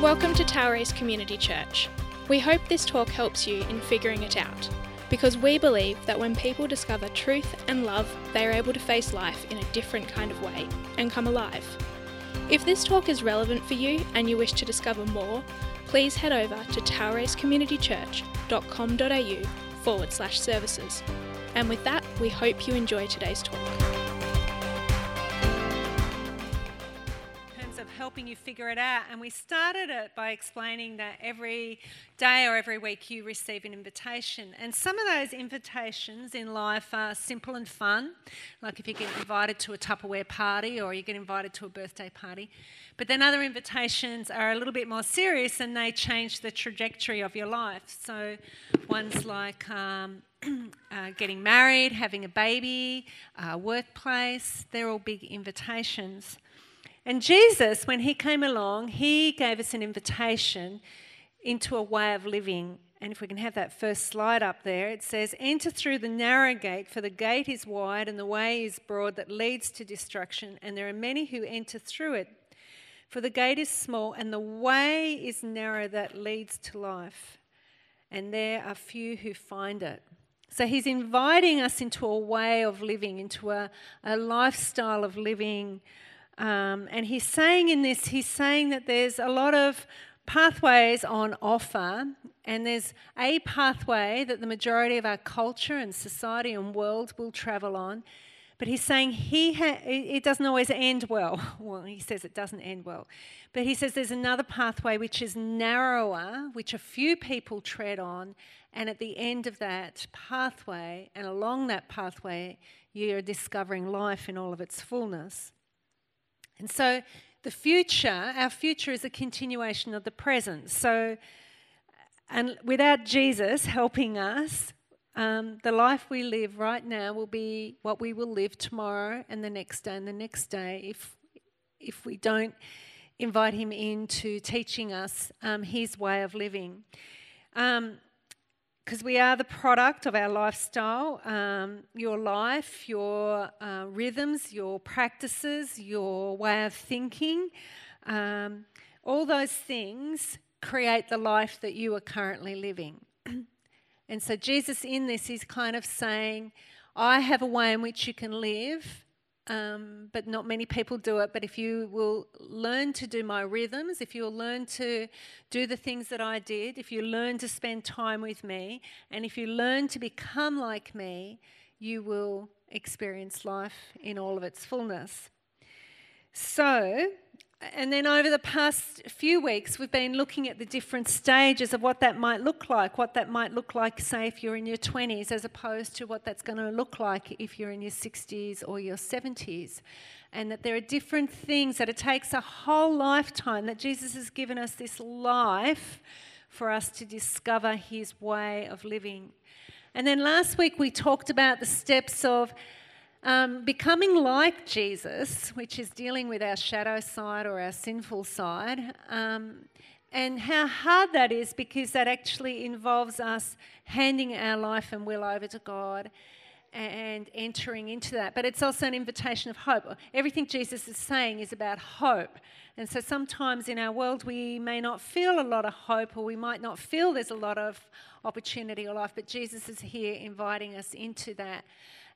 Welcome to Towerace Community Church. We hope this talk helps you in figuring it out, because we believe that when people discover truth and love, they are able to face life in a different kind of way and come alive. If this talk is relevant for you and you wish to discover more, please head over to toweracecommunitychurch.com.au forward slash services. And with that, we hope you enjoy today's talk. Helping you figure it out. And we started it by explaining that every day or every week you receive an invitation. And some of those invitations in life are simple and fun, like if you get invited to a Tupperware party or you get invited to a birthday party. But then other invitations are a little bit more serious and they change the trajectory of your life. So ones like um, uh, getting married, having a baby, uh, workplace, they're all big invitations. And Jesus, when he came along, he gave us an invitation into a way of living. And if we can have that first slide up there, it says, Enter through the narrow gate, for the gate is wide and the way is broad that leads to destruction, and there are many who enter through it. For the gate is small and the way is narrow that leads to life, and there are few who find it. So he's inviting us into a way of living, into a, a lifestyle of living. Um, and he's saying in this, he's saying that there's a lot of pathways on offer, and there's a pathway that the majority of our culture and society and world will travel on. But he's saying he ha- it doesn't always end well. Well, he says it doesn't end well. But he says there's another pathway which is narrower, which a few people tread on. And at the end of that pathway, and along that pathway, you're discovering life in all of its fullness. And so the future, our future is a continuation of the present. So, and without Jesus helping us, um, the life we live right now will be what we will live tomorrow and the next day and the next day if, if we don't invite Him into teaching us um, His way of living. Because we are the product of our lifestyle, um, your life, your uh, rhythms, your practices, your way of thinking. Um, all those things create the life that you are currently living. And so, Jesus, in this, is kind of saying, I have a way in which you can live, um, but not many people do it. But if you will learn to do my rhythms, if you'll learn to do the things that I did, if you learn to spend time with me, and if you learn to become like me, you will experience life in all of its fullness. So, and then over the past few weeks, we've been looking at the different stages of what that might look like. What that might look like, say, if you're in your 20s, as opposed to what that's going to look like if you're in your 60s or your 70s. And that there are different things, that it takes a whole lifetime, that Jesus has given us this life for us to discover his way of living. And then last week, we talked about the steps of um, becoming like Jesus, which is dealing with our shadow side or our sinful side, um, and how hard that is because that actually involves us handing our life and will over to God and entering into that. But it's also an invitation of hope. Everything Jesus is saying is about hope. And so sometimes in our world we may not feel a lot of hope or we might not feel there's a lot of opportunity or life, but Jesus is here inviting us into that.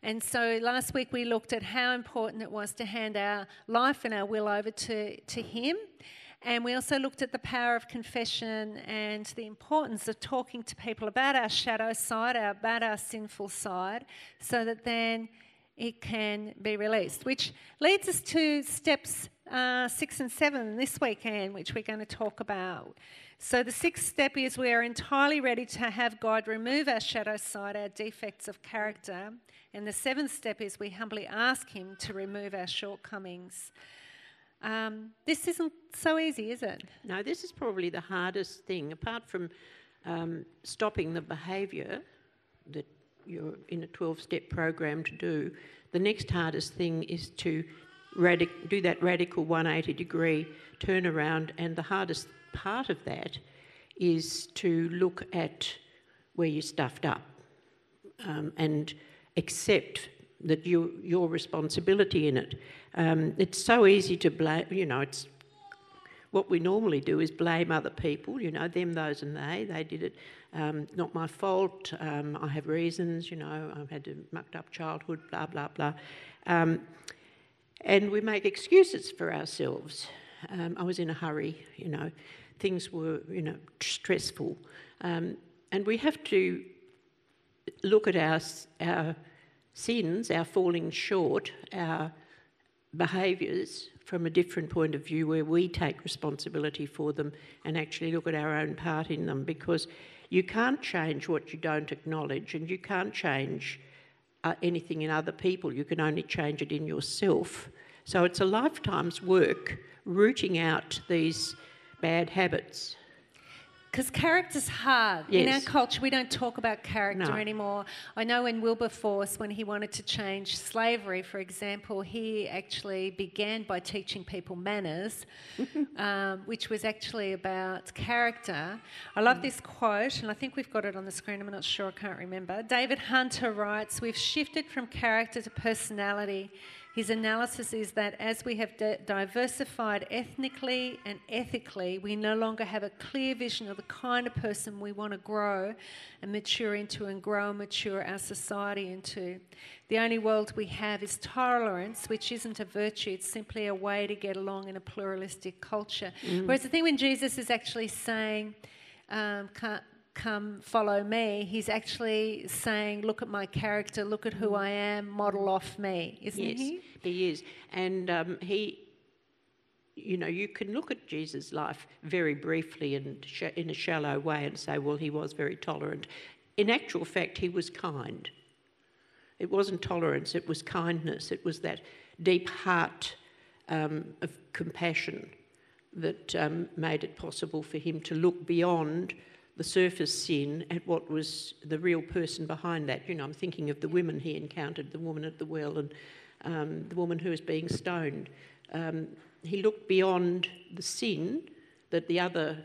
And so last week we looked at how important it was to hand our life and our will over to, to Him. And we also looked at the power of confession and the importance of talking to people about our shadow side, our, about our sinful side, so that then it can be released. Which leads us to steps uh, six and seven this weekend, which we're going to talk about. So, the sixth step is we are entirely ready to have God remove our shadow side, our defects of character. And the seventh step is we humbly ask Him to remove our shortcomings. Um, this isn't so easy, is it? No, this is probably the hardest thing, apart from um, stopping the behaviour that you're in a 12 step program to do. The next hardest thing is to do that radical 180 degree turnaround, and the hardest part of that is to look at where you stuffed up um, and accept that you, your responsibility in it. Um, it's so easy to blame, you know, it's what we normally do is blame other people, you know, them, those, and they. They did it. Um, not my fault. Um, I have reasons, you know, I've had a mucked up childhood, blah, blah, blah. Um, and we make excuses for ourselves. Um, I was in a hurry, you know, things were, you know, stressful. Um, and we have to look at our, our sins, our falling short, our behaviours from a different point of view where we take responsibility for them and actually look at our own part in them because you can't change what you don't acknowledge and you can't change uh, anything in other people. You can only change it in yourself. So it's a lifetime's work rooting out these bad habits. Because character's hard. In our culture, we don't talk about character No. anymore. I know in Wilberforce, when he wanted to change slavery, for example, he actually began by teaching people manners, um, which was actually about character. I love this quote, and I think we've got it on the screen. I'm not sure, I can't remember. David Hunter writes We've shifted from character to personality. His analysis is that as we have di- diversified ethnically and ethically, we no longer have a clear vision of the kind of person we want to grow and mature into and grow and mature our society into. The only world we have is tolerance, which isn't a virtue, it's simply a way to get along in a pluralistic culture. Whereas the thing when Jesus is actually saying, um, can't, come follow me, he's actually saying, look at my character, look at who I am, model off me, isn't Yes, he? he is. And um, he, you know, you can look at Jesus' life very briefly and sh- in a shallow way and say, well, he was very tolerant. In actual fact, he was kind. It wasn't tolerance, it was kindness. It was that deep heart um, of compassion that um, made it possible for him to look beyond the surface sin at what was the real person behind that. You know, I'm thinking of the women he encountered, the woman at the well and um, the woman who was being stoned. Um, he looked beyond the sin that the other,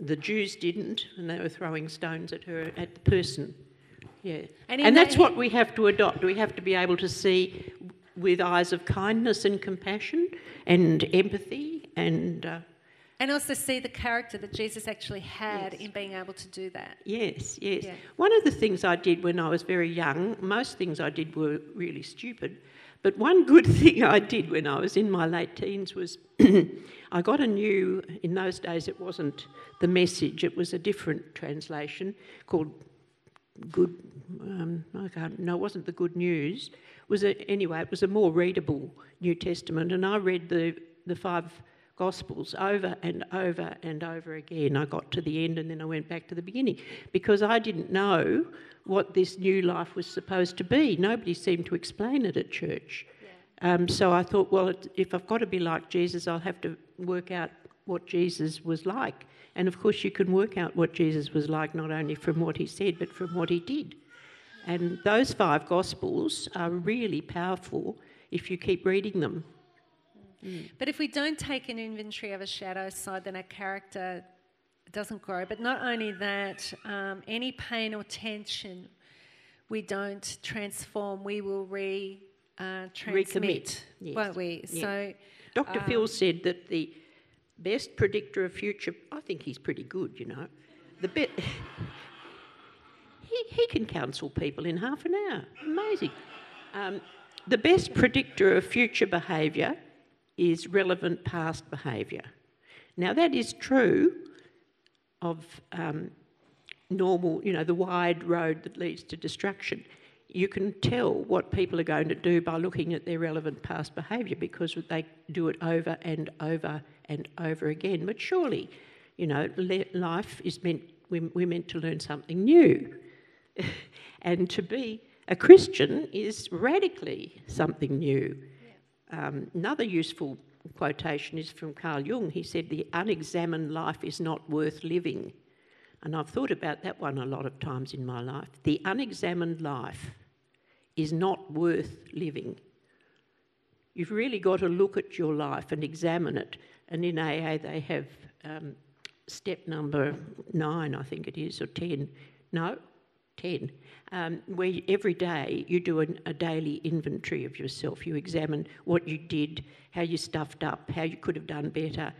the Jews didn't, and they were throwing stones at her, at the person. Yeah. And And, in that that's what we have to adopt. We have to be able to see with eyes of kindness and compassion and empathy and. Uh, And also see the character that Jesus actually had Yes. in being able to do that. Yes, yes. Yeah. One of the things I did when I was very young, most things I did were really stupid, but one good thing I did when I was in my late teens was I got a new, in those days it wasn't the message, it was a different translation called Good, um, I can't, no, it wasn't the Good News. It was a, anyway, it was a more readable New Testament, and I read the, the five Gospels over and over and over again. I got to the end and then I went back to the beginning because I didn't know what this new life was supposed to be. Nobody seemed to explain it at church. Um, so I thought, well, if I've got to be like Jesus, I'll have to work out what Jesus was like. And of course, you can work out what Jesus was like not only from what he said, but from what he did. And those five Gospels are really powerful if you keep reading them. But if we don't take an inventory of a shadow side, then our character doesn't grow. But not only that, um, any pain or tension we don't transform, we will re uh, transmit, Recommit, yes. won't we? Yeah. So Dr. Phil said that the best predictor of future, I think he's pretty good, you know. The be- he, he can counsel people in half an hour. Amazing. Um, the best predictor of future behaviour is relevant past behaviour. Now, that is true of um, normal, you know, the wide road that leads to destruction. You can tell what people are going to do by looking at their relevant past behaviour because they do it over and over and over again. But surely, you know, life is meant, we're meant to learn something new. and to be a Christian is radically something new. Um, another useful quotation is from Carl Jung. He said, The unexamined life is not worth living. And I've thought about that one a lot of times in my life. The unexamined life is not worth living. You've really got to look at your life and examine it. And in AA, they have um, step number nine, I think it is, or 10. No, 10, um, where every day you do an, a daily inventory of yourself. You examine what you did, how you stuffed up, how you could have done better,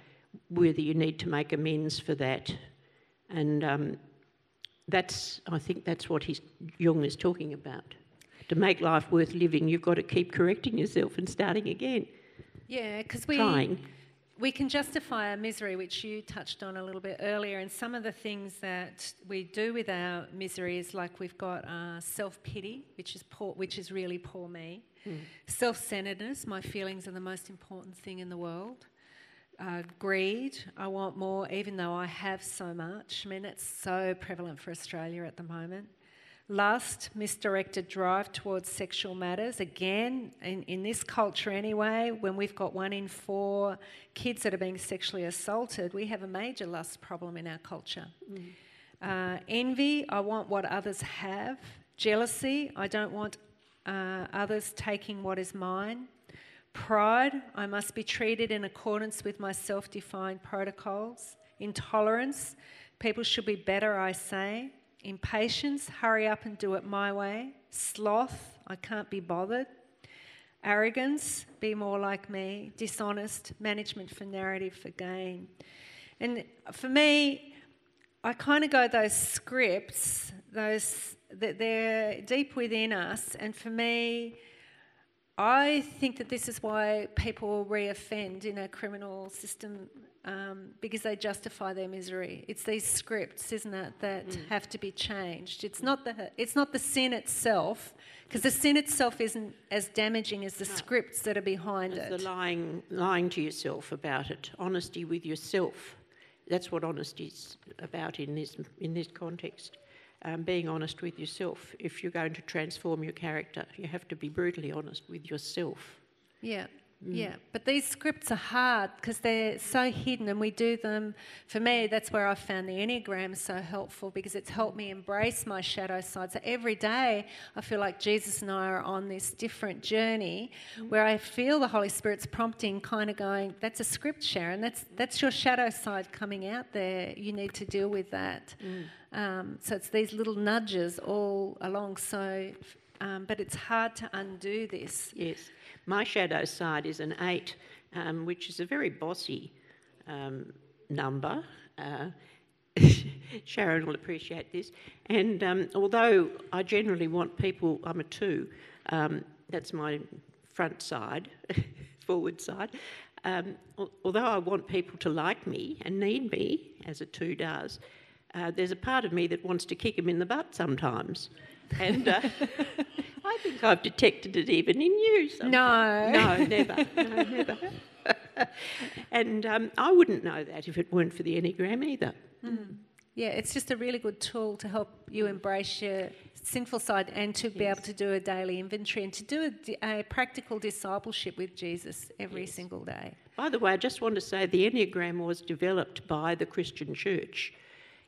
whether you need to make amends for that. And um, that's, I think that's what he's, Jung is talking about. To make life worth living, you've got to keep correcting yourself and starting again. Yeah, because we Trying. We can justify our misery, which you touched on a little bit earlier. And some of the things that we do with our misery is like we've got uh, self pity, which is poor, which is really poor me. Self centeredness, my feelings are the most important thing in the world. Uh, greed, I want more, even though I have so much. I mean, it's so prevalent for Australia at the moment. Lust, misdirected drive towards sexual matters. Again, in, in this culture anyway, when we've got one in four kids that are being sexually assaulted, we have a major lust problem in our culture. Uh, envy, I want what others have. Jealousy, I don't want uh, others taking what is mine. Pride, I must be treated in accordance with my self defined protocols. Intolerance, people should be better, I say. Impatience, hurry up and do it my way. Sloth, I can't be bothered. Arrogance, be more like me. Dishonest, management for narrative for gain. And for me, I kind of go those scripts, those that they're deep within us, and for me, I think that this is why people reoffend in a criminal system um, because they justify their misery. It's these scripts, isn't it, that have to be changed. It's not the it's not the sin itself, because the sin itself isn't as damaging as the scripts that are behind It's it. the lying, lying to yourself about it, honesty with yourself. That's what honesty is about in this in this context. Um, being honest with yourself. If you're going to transform your character, you have to be brutally honest with yourself. Yeah, yeah. But these scripts are hard because they're so hidden, and we do them. For me, that's where I found the Enneagram so helpful because it's helped me embrace my shadow side. So every day, I feel like Jesus and I are on this different journey where I feel the Holy Spirit's prompting, kind of going, "That's a script, Sharon. That's that's your shadow side coming out there. You need to deal with that." Um, so it's these little nudges all along. So. Um, but it's hard to undo this. Yes. My shadow side is an eight, um, which is a very bossy um, number. Uh, Sharon will appreciate this. And um, although I generally want people, I'm a two, um, that's my front side, forward side. Um, although I want people to like me and need me, as a two does, uh, there's a part of me that wants to kick them in the butt sometimes. And uh, I think I've detected it even in you. Sometimes. No. No, never. No, never. and um, I wouldn't know that if it weren't for the Enneagram either. Yeah, it's just a really good tool to help you embrace your sinful side and to be able to do a daily inventory and to do a, a practical discipleship with Jesus every single day. By the way, I just want to say the Enneagram was developed by the Christian church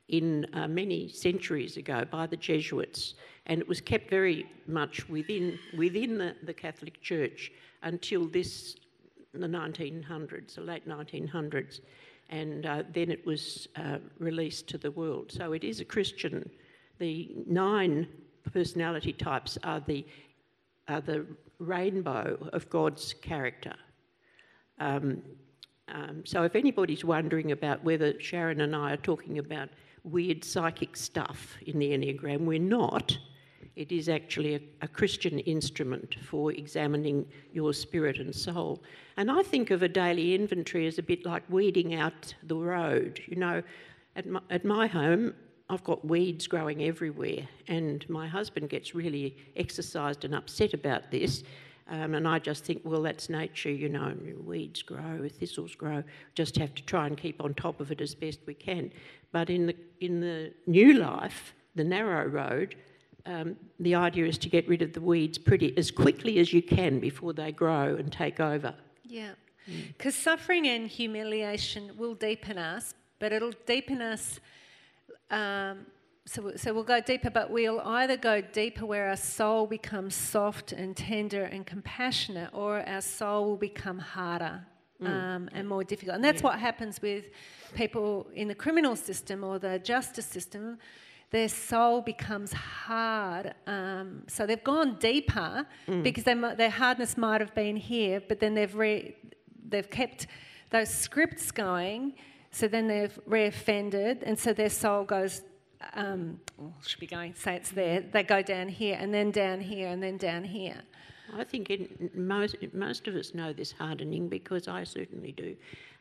in uh, many centuries ago by the Jesuits, and it was kept very much within within the, the Catholic Church until this the 1900s, the late 1900s, and uh, then it was uh, released to the world. So it is a Christian. The nine personality types are the are the rainbow of God's character. Um, um, so if anybody's wondering about whether Sharon and I are talking about weird psychic stuff in the Enneagram, we're not. It is actually a, a Christian instrument for examining your spirit and soul. And I think of a daily inventory as a bit like weeding out the road. You know, at my, at my home, I've got weeds growing everywhere, and my husband gets really exercised and upset about this. Um, and I just think, well, that's nature, you know, weeds grow, thistles grow. Just have to try and keep on top of it as best we can. But in the in the new life, the narrow road, um, the idea is to get rid of the weeds pretty as quickly as you can before they grow and take over. Yeah. Because suffering and humiliation will deepen us, but it'll deepen us. Um, so, so we'll go deeper, but we'll either go deeper where our soul becomes soft and tender and compassionate, or our soul will become harder um, and more difficult. And that's what happens with people in the criminal system or the justice system. Their soul becomes hard, um, so they've gone deeper because they, their hardness might have been here, but then they've re- they've kept those scripts going. So then they're reoffended, and so their soul goes. Um, well, should be going. Say it's there. They go down here, and then down here, and then down here. I think in, most most of us know this hardening because I certainly do.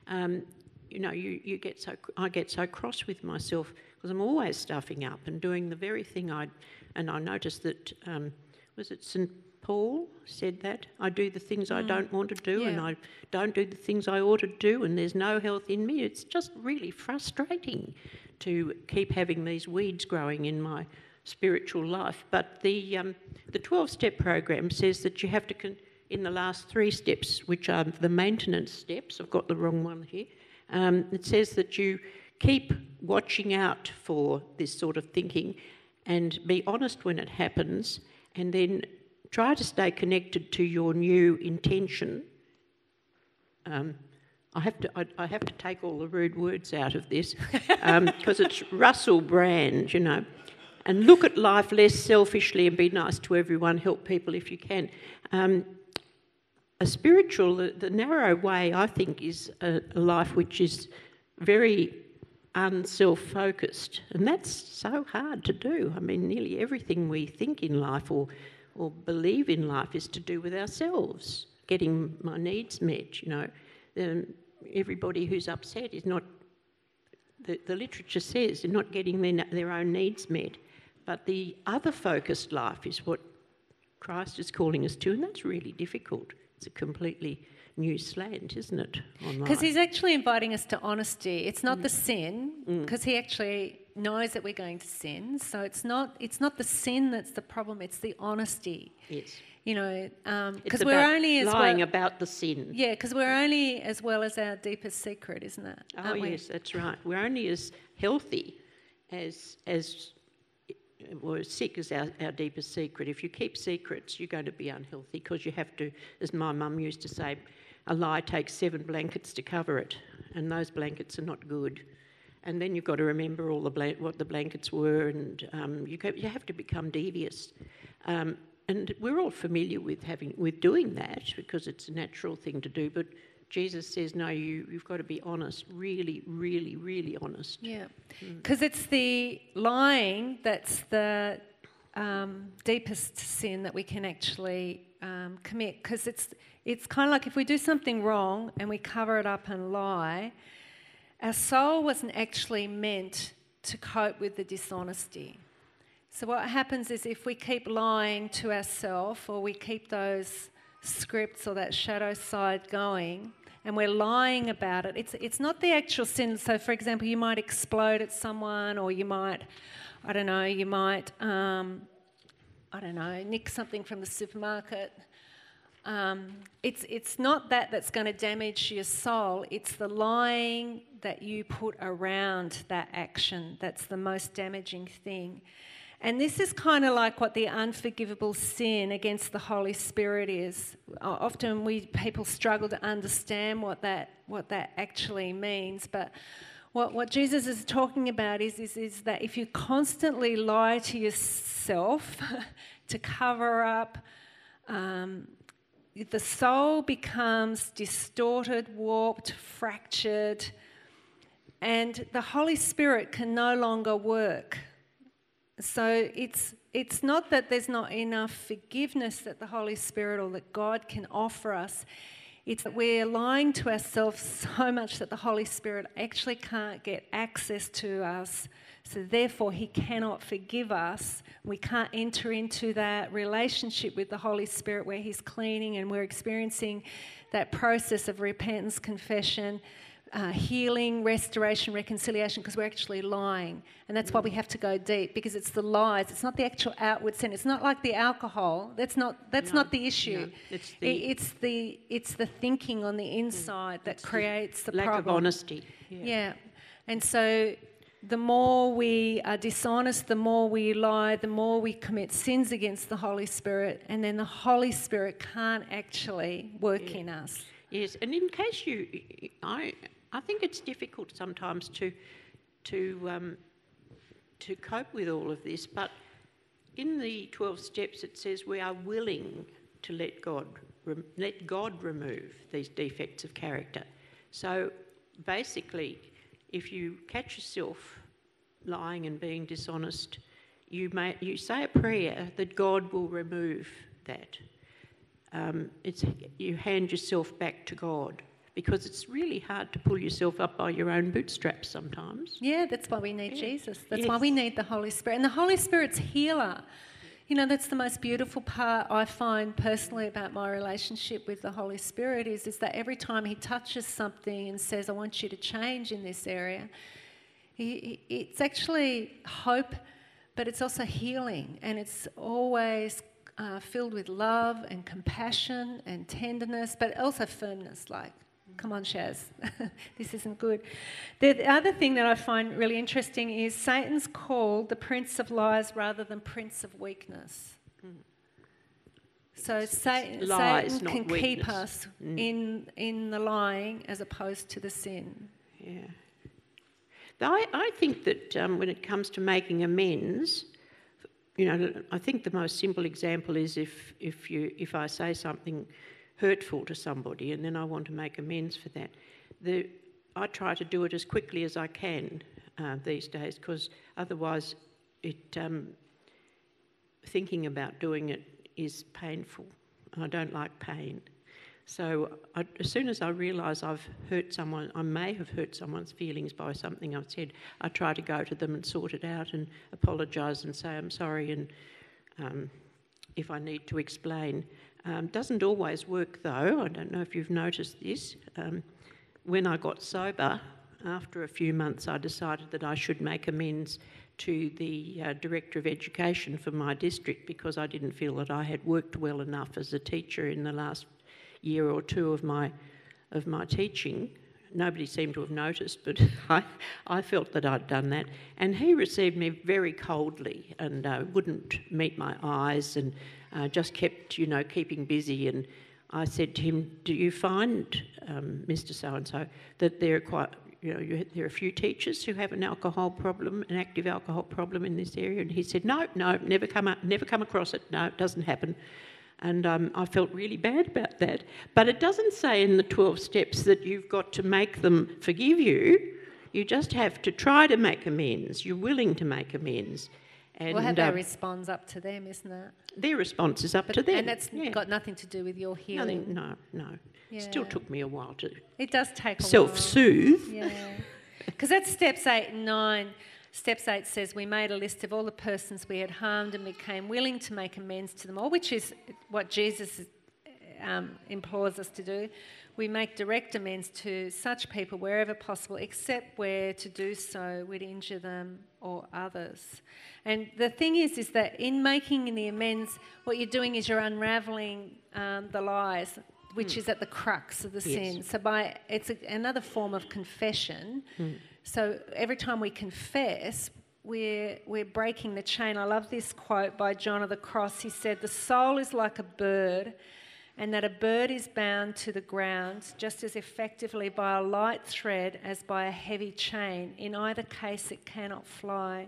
Um, you know, you, you get so I get so cross with myself because I'm always stuffing up and doing the very thing I. And I noticed that um, was it St Paul said that I do the things mm. I don't want to do, yeah. and I don't do the things I ought to do, and there's no health in me. It's just really frustrating to keep having these weeds growing in my spiritual life. But the um, the 12 step program says that you have to. Con- in the last three steps, which are the maintenance steps, I've got the wrong one here. Um, it says that you keep watching out for this sort of thinking and be honest when it happens, and then try to stay connected to your new intention. Um, I have to I, I, have to take all the rude words out of this because um, it's Russell Brand, you know. And look at life less selfishly and be nice to everyone. Help people if you can. Um, a spiritual, the, the, narrow way, I think, is a, a life which is very unself focused. And that's so hard to do. I mean, nearly everything we think in life or, or believe in life is to do with ourselves, getting my needs met, you know. Um, everybody who's upset is not, the, the literature says, they're not getting their, their own needs met. But the other focused life is what Christ is calling us to, and that's really difficult. It's a completely new slant, isn't it? Because he's actually inviting us to honesty. It's not mm. the sin, because mm. he actually knows that we're going to sin. So it's not it's not the sin that's the problem. It's the honesty. Yes. You know, because um, we're only as lying well, about the sin. Yeah, because we're only as well as our deepest secret, isn't it? Oh yes, that's right. We're only as healthy as as or sick as our, our deepest secret. If you keep secrets, you're going to be unhealthy because you have to, as my mum used to say, a lie takes seven blankets to cover it, and those blankets are not good. And then you've got to remember all the blan- what the blankets were, and um, you, go, you have to become devious. Um, and we're all familiar with having with doing that because it's a natural thing to do. But Jesus says, no, you, you've got to be honest, really, really, really honest. Yeah. Because mm. it's the lying that's the um, deepest sin that we can actually um, commit. Because it's, it's kind of like if we do something wrong and we cover it up and lie, our soul wasn't actually meant to cope with the dishonesty. So, what happens is if we keep lying to ourselves or we keep those scripts or that shadow side going and we're lying about it, it's, it's not the actual sin. So, for example, you might explode at someone or you might, I don't know, you might, um, I don't know, nick something from the supermarket. Um, it's, it's not that that's going to damage your soul, it's the lying that you put around that action that's the most damaging thing. And this is kind of like what the unforgivable sin against the Holy Spirit is. Often we people struggle to understand what that what that actually means, but what, what Jesus is talking about is, is, is that if you constantly lie to yourself to cover up, um, the soul becomes distorted, warped, fractured, and the Holy Spirit can no longer work. So it's it's not that there's not enough forgiveness that the Holy Spirit or that God can offer us. It's that we're lying to ourselves so much that the Holy Spirit actually can't get access to us. So, therefore, He cannot forgive us. We can't enter into that relationship with the Holy Spirit where He's cleaning and we're experiencing that process of repentance, confession, uh, healing, restoration, reconciliation, because we're actually lying. And that's why we have to go deep, because it's the lies. It's not the actual outward sin. It's not like the alcohol. That's not, that's no, not the issue. No, it's, the, it's, the, it's the thinking on the inside that creates the, the lack problem. of honesty. Yeah. yeah. And so the more we are dishonest, the more we lie, the more we commit sins against the Holy Spirit, and then the Holy Spirit can't actually work yeah. in us. Yes, and in case you, I, I think it's difficult sometimes to to um, to cope with all of this. But in the twelve steps, it says we are willing to let God let God remove these defects of character. So basically, if you catch yourself lying and being dishonest, you, may, you say a prayer that God will remove that. Um, it's, you hand yourself back to God because it's really hard to pull yourself up by your own bootstraps sometimes. Yeah, that's why we need Yeah. Jesus. That's Yes. why we need the Holy Spirit. And the Holy Spirit's healer. You know, that's the most beautiful part I find personally about my relationship with the Holy Spirit is, is that every time He touches something and says, I want you to change in this area, he, he- it's actually hope, but it's also healing. And it's always uh, filled with love and compassion and tenderness, but also firmness like, come on, Shaz, this isn't good. The, the other thing that I find really interesting is Satan's called the prince of lies rather than prince of weakness. So Satan, lies, Satan not can keep weakness. us in, in the lying as opposed to the sin. Yeah. I, I think that um, when it comes to making amends, you know, I think the most simple example is if, if, you, if I say something hurtful to somebody and then I want to make amends for that, the, I try to do it as quickly as I can uh, these days because otherwise it, um, thinking about doing it is painful. I don't like pain. So I, as soon as I realise I've hurt someone, I may have hurt someone's feelings by something I've said, I try to go to them and sort it out and apologise and say I'm sorry and um, if I need to explain. Um, doesn't always work though. I don't know if you've noticed this. Um, when I got sober, after a few months, I decided that I should make amends to the uh, Director of Education for my district because I didn't feel that I had worked well enough as a teacher in the last year or two of my, of my teaching. Nobody seemed to have noticed, but I, I felt that I'd done that. And he received me very coldly and uh, wouldn't meet my eyes and uh, just kept, you know, keeping busy. And I said to him, Do you find, um, Mr. So and so, that there are quite, you know, you, there are a few teachers who have an alcohol problem, an active alcohol problem in this area? And he said, No, no, never come, up, never come across it. No, it doesn't happen. And um, I felt really bad about that. But it doesn't say in the 12 steps that you've got to make them forgive you. You just have to try to make amends. You're willing to make amends. And well, how they uh, respond's up to them, isn't it? their response is up But, to them. and that's yeah. got nothing to do with your healing. Nothing, no, no. Still took me a while to It does take a self while. soothe. Yeah. Because that's steps eight and nine. Steps eight says we made a list of all the persons we had harmed and became willing to make amends to them all, which is what Jesus um, implores us to do. We make direct amends to such people wherever possible, except where to do so would injure them or others. And the thing is, is that in making the amends, what you're doing is you're unraveling um, the lies, which hmm. is at the crux of the. Yes. sin. So by it's a, another form of confession. Hmm. So every time we confess, we're we're breaking the chain. I love this quote by John of the Cross. He said, "The soul is like a bird." And that a bird is bound to the ground just as effectively by a light thread as by a heavy chain. In either case, it cannot fly.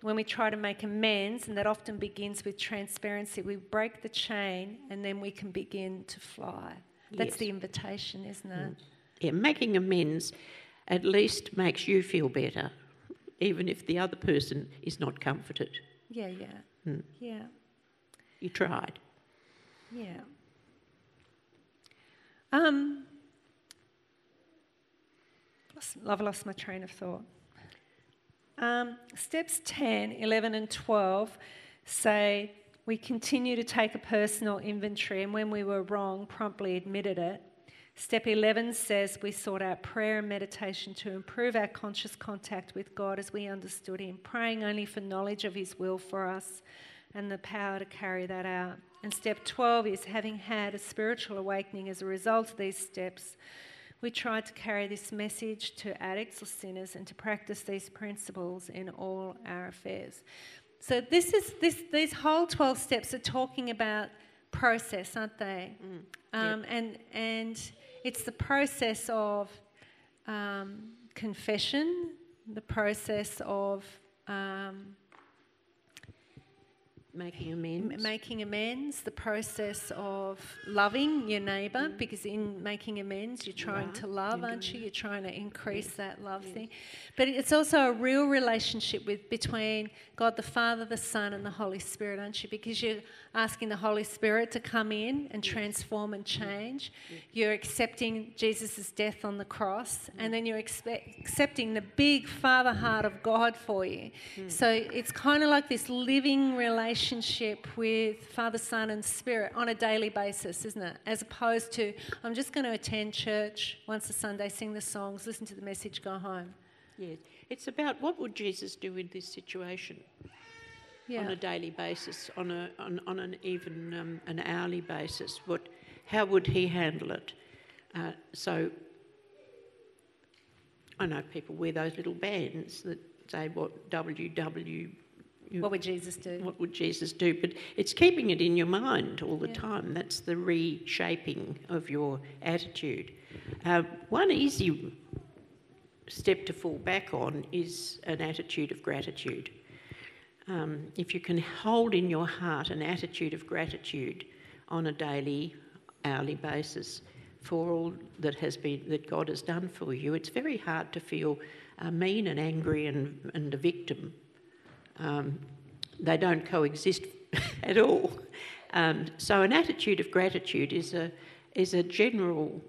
When we try to make amends, and that often begins with transparency, we break the chain and then we can begin to fly. That's Yes. the invitation, isn't it? Yeah, making amends at least makes you feel better, even if the other person is not comforted. Yeah, yeah. Hmm. Yeah, You tried. yeah. Um, I've lost my train of thought. Um, steps 10, 11, and 12 say we continue to take a personal inventory and when we were wrong, promptly admitted it. Step 11 says we sought out prayer and meditation to improve our conscious contact with God as we understood Him, praying only for knowledge of His will for us and the power to carry that out. And step 12 is having had a spiritual awakening as a result of these steps, we tried to carry this message to addicts or sinners and to practice these principles in all our affairs. So this is this these whole 12 steps are talking about process, aren't they? Um, and and it's the process of um, confession, the process of um, Making amends. making amends, the process of loving your neighbour, mm. because in making amends, you're trying are, to love, you're aren't you? You're trying to increase that love thing. But it's also a real relationship with between God the Father, the Son, and the Holy Spirit, aren't you? Because you're asking the Holy Spirit to come in and transform and mm. change. You're accepting Jesus' death on the cross, mm. and then you're expe- accepting the big Father heart of God for you. So it's kind of like this living relationship with Father, Son, and Spirit on a daily basis, isn't it? As opposed to, I'm just going to attend church once a Sunday, sing the songs, listen to the message, go home. Yes. It's about what would Jesus do in this situation Yeah. on a daily basis, on, a, on, on an even um, an hourly basis. What, how would he handle it? Uh, so I know people wear those little bands that say what WW. What would Jesus do? what would Jesus do? But it's keeping it in your mind all the Yeah. time. That's the reshaping of your attitude. Uh, one easy step to fall back on is an attitude of gratitude. Um, if you can hold in your heart an attitude of gratitude on a daily, hourly basis for all that has been that God has done for you, it's very hard to feel uh, mean and angry and, and a victim um, they don't coexist at all. Um, so, an attitude of gratitude is a is a general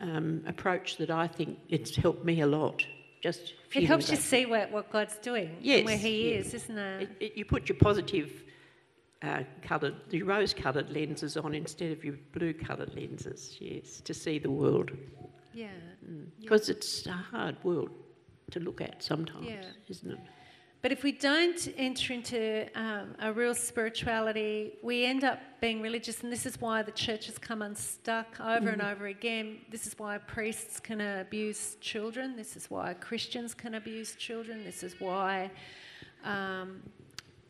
um, approach that I think it's helped me a lot. Just It helps you see what, what God's doing Yes, and where He yes. is, isn't it? It, it, you put your positive uh, coloured, your rose-coloured lenses on instead of your blue-coloured lenses. Yes, to see the world yeah. because it's a hard world to look at sometimes, Yeah. isn't it? But if we don't enter into um, a real spirituality, we end up being religious, and this is why the church has come unstuck over and over again. This is why priests can abuse children. This is why Christians can abuse children. This is why um,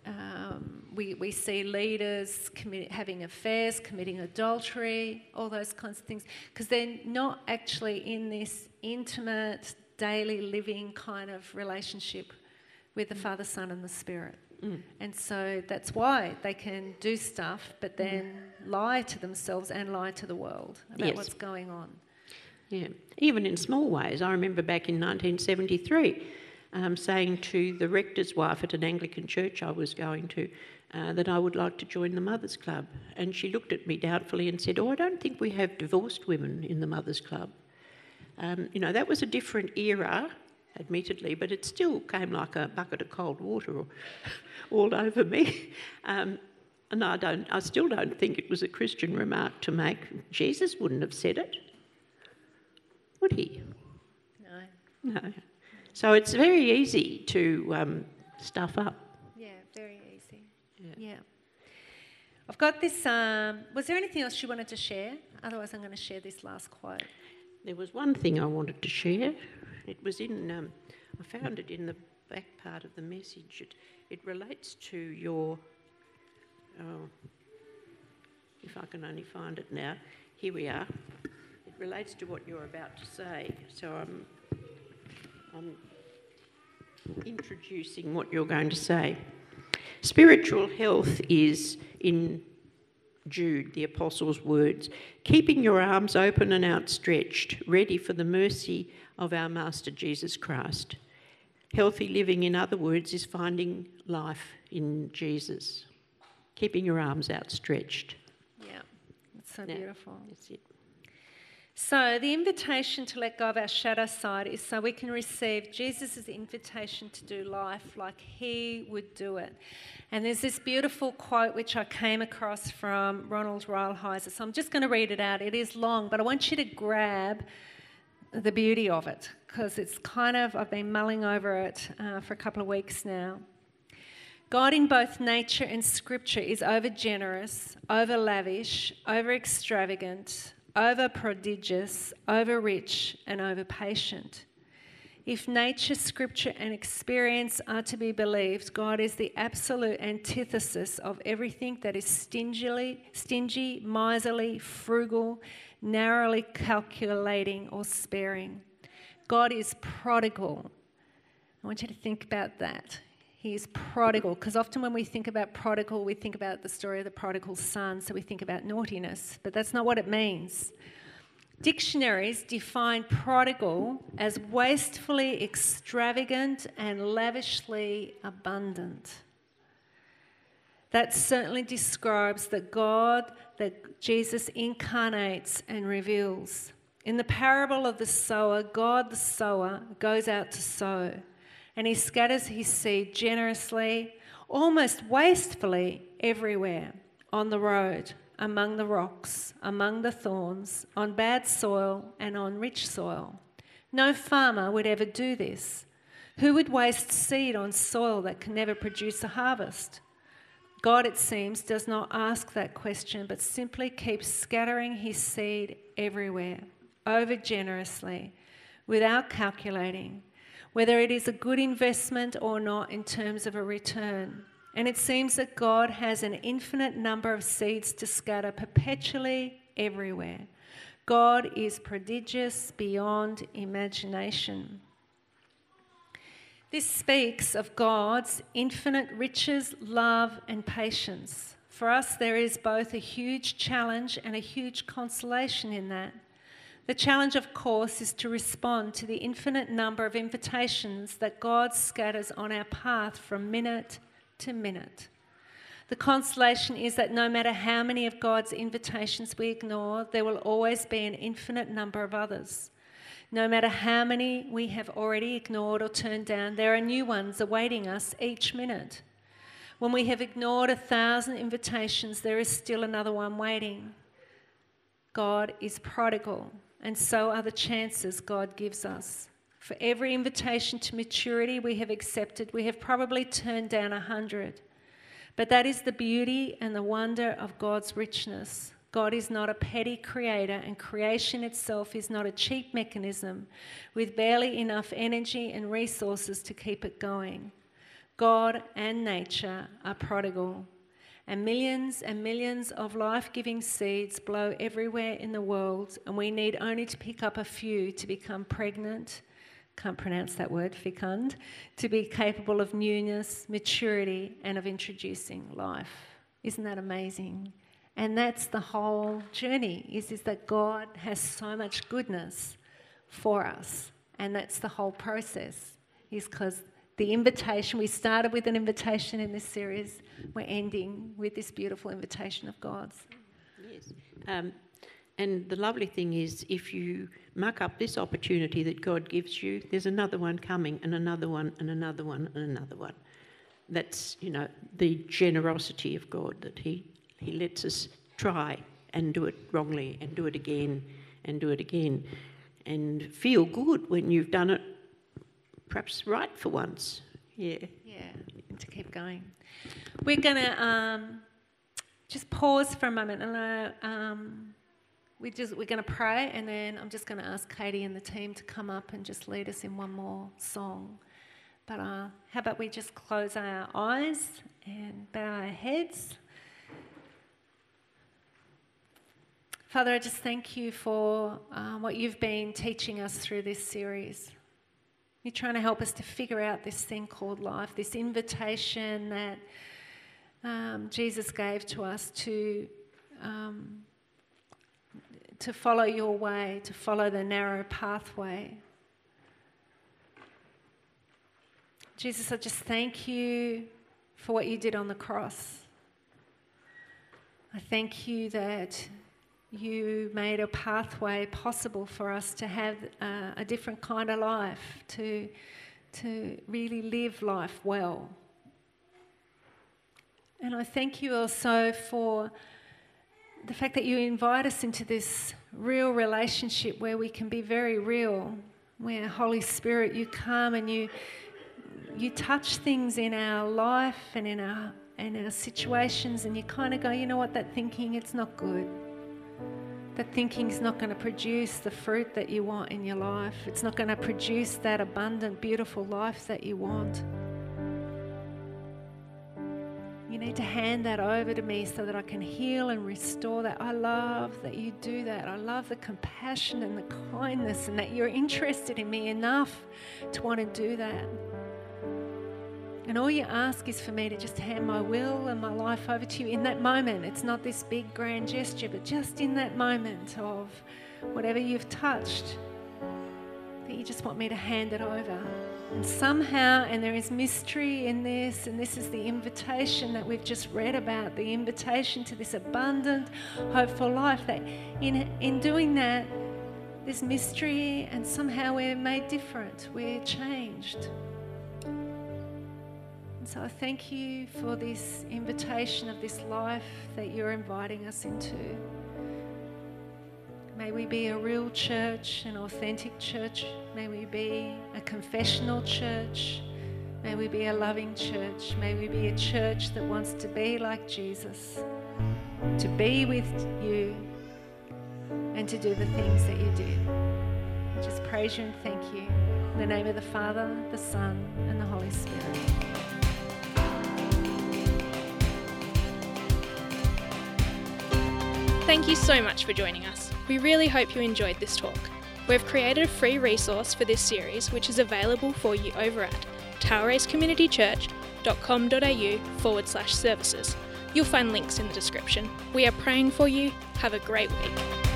um, we, we see leaders commit, having affairs, committing adultery, all those kinds of things, because they're not actually in this intimate, daily living kind of relationship with the Father, Son, and the Spirit. And so that's why they can do stuff, but then lie to themselves and lie to the world about Yes. what's going on. Yeah, even in small ways. I remember back in 1973 um, saying to the rector's wife at an Anglican church I was going to uh, that I would like to join the Mothers Club. And she looked at me doubtfully and said, Oh, I don't think we have divorced women in the Mothers Club. Um, you know, that was a different era, admittedly, but it still came like a bucket of cold water all, over me. Um, and I, don't, I still don't think it was a Christian remark to make. Jesus wouldn't have said it would he? No. No. So it's very easy to um, stuff up. Yeah, very easy. Yeah. Yeah. I've got this. Um, was there anything else you wanted to share? Otherwise, I'm going to share this last quote. There was one thing I wanted to share. It was in, um, I found it in the back part of the message. It, it relates to your, oh, if I can only find it now. Here we are. It relates to what you're about to say. So I'm, I'm introducing what you're going to say. Spiritual health is in Jude, the Apostle's words, keeping your arms open and outstretched, ready for the mercy of our Master Jesus Christ. Healthy living, in other words, is finding life in Jesus, keeping your arms outstretched. Yeah, it's so Yeah. beautiful. That's it. So, the invitation to let go of our shadow side is so we can receive Jesus' invitation to do life like He would do it. And there's this beautiful quote which I came across from Ronald Rolheiser. So, I'm just going to read it out. It is long, but I want you to grab the beauty of it because it's kind of, I've been mulling over it uh, for a couple of weeks now. God in both nature and scripture is over generous, over lavish, over extravagant, over prodigious, over rich, and over patient. If nature, scripture, and experience are to be believed, God is the absolute antithesis of everything that is stingily, stingy, miserly, frugal, narrowly calculating, or sparing. God is prodigal. I want you to think about that. He is prodigal. Because often when we think about prodigal, we think about the story of the prodigal son, so we think about naughtiness, but that's not what it means. Dictionaries define prodigal as wastefully extravagant and lavishly abundant. That certainly describes the God that Jesus incarnates and reveals. In the parable of the sower, God the sower goes out to sow and he scatters his seed generously, almost wastefully, everywhere on the road, among the rocks, among the thorns, on bad soil, and on rich soil. No farmer would ever do this. Who would waste seed on soil that can never produce a harvest? God, it seems, does not ask that question, but simply keeps scattering his seed everywhere, over generously, without calculating whether it is a good investment or not in terms of a return. And it seems that God has an infinite number of seeds to scatter perpetually everywhere. God is prodigious beyond imagination. This speaks of God's infinite riches, love, and patience. For us, there is both a huge challenge and a huge consolation in that. The challenge, of course, is to respond to the infinite number of invitations that God scatters on our path from minute to minute. The consolation is that no matter how many of God's invitations we ignore, there will always be an infinite number of others. No matter how many we have already ignored or turned down, there are new ones awaiting us each minute. When we have ignored a thousand invitations, there is still another one waiting. God is prodigal, and so are the chances God gives us. For every invitation to maturity we have accepted, we have probably turned down a hundred. But that is the beauty and the wonder of God's richness. God is not a petty creator, and creation itself is not a cheap mechanism with barely enough energy and resources to keep it going. God and nature are prodigal, and millions and millions of life giving seeds blow everywhere in the world, and we need only to pick up a few to become pregnant. Can't pronounce that word, fecund, to be capable of newness, maturity, and of introducing life. Isn't that amazing? And that's the whole journey is, is that God has so much goodness for us. And that's the whole process, is because the invitation, we started with an invitation in this series, we're ending with this beautiful invitation of God's. Yes. Um, and the lovely thing is, if you muck up this opportunity that God gives you, there's another one coming, and another one, and another one, and another one. That's, you know, the generosity of God that He he lets us try and do it wrongly and do it again and do it again and feel good when you've done it perhaps right for once. Yeah. Yeah, to keep going. We're going to um, just pause for a moment and uh, um, we just, we're going to pray and then I'm just going to ask Katie and the team to come up and just lead us in one more song. But uh, how about we just close our eyes and bow our heads? Father, I just thank you for uh, what you've been teaching us through this series. You're trying to help us to figure out this thing called life, this invitation that um, Jesus gave to us to, um, to follow your way, to follow the narrow pathway. Jesus, I just thank you for what you did on the cross. I thank you that you made a pathway possible for us to have uh, a different kind of life, to, to really live life well. And I thank you also for the fact that you invite us into this real relationship where we can be very real, where Holy Spirit, you come and you, you touch things in our life and in our, in our situations, and you kind of go, you know what, that thinking, it's not good that thinking is not going to produce the fruit that you want in your life. It's not going to produce that abundant, beautiful life that you want. You need to hand that over to me so that I can heal and restore that. I love that you do that. I love the compassion and the kindness, and that you're interested in me enough to want to do that. And all you ask is for me to just hand my will and my life over to you in that moment. It's not this big grand gesture, but just in that moment of whatever you've touched, that you just want me to hand it over. And somehow, and there is mystery in this, and this is the invitation that we've just read about the invitation to this abundant, hopeful life. That in, in doing that, there's mystery, and somehow we're made different, we're changed. So I thank you for this invitation of this life that you're inviting us into. May we be a real church, an authentic church. May we be a confessional church. May we be a loving church. May we be a church that wants to be like Jesus, to be with you, and to do the things that you did. I just praise you and thank you. In the name of the Father, the Son, and the Holy Spirit. Thank you so much for joining us. We really hope you enjoyed this talk. We've created a free resource for this series which is available for you over at toweracecommunitychurch.com.au forward slash services. You'll find links in the description. We are praying for you. Have a great week.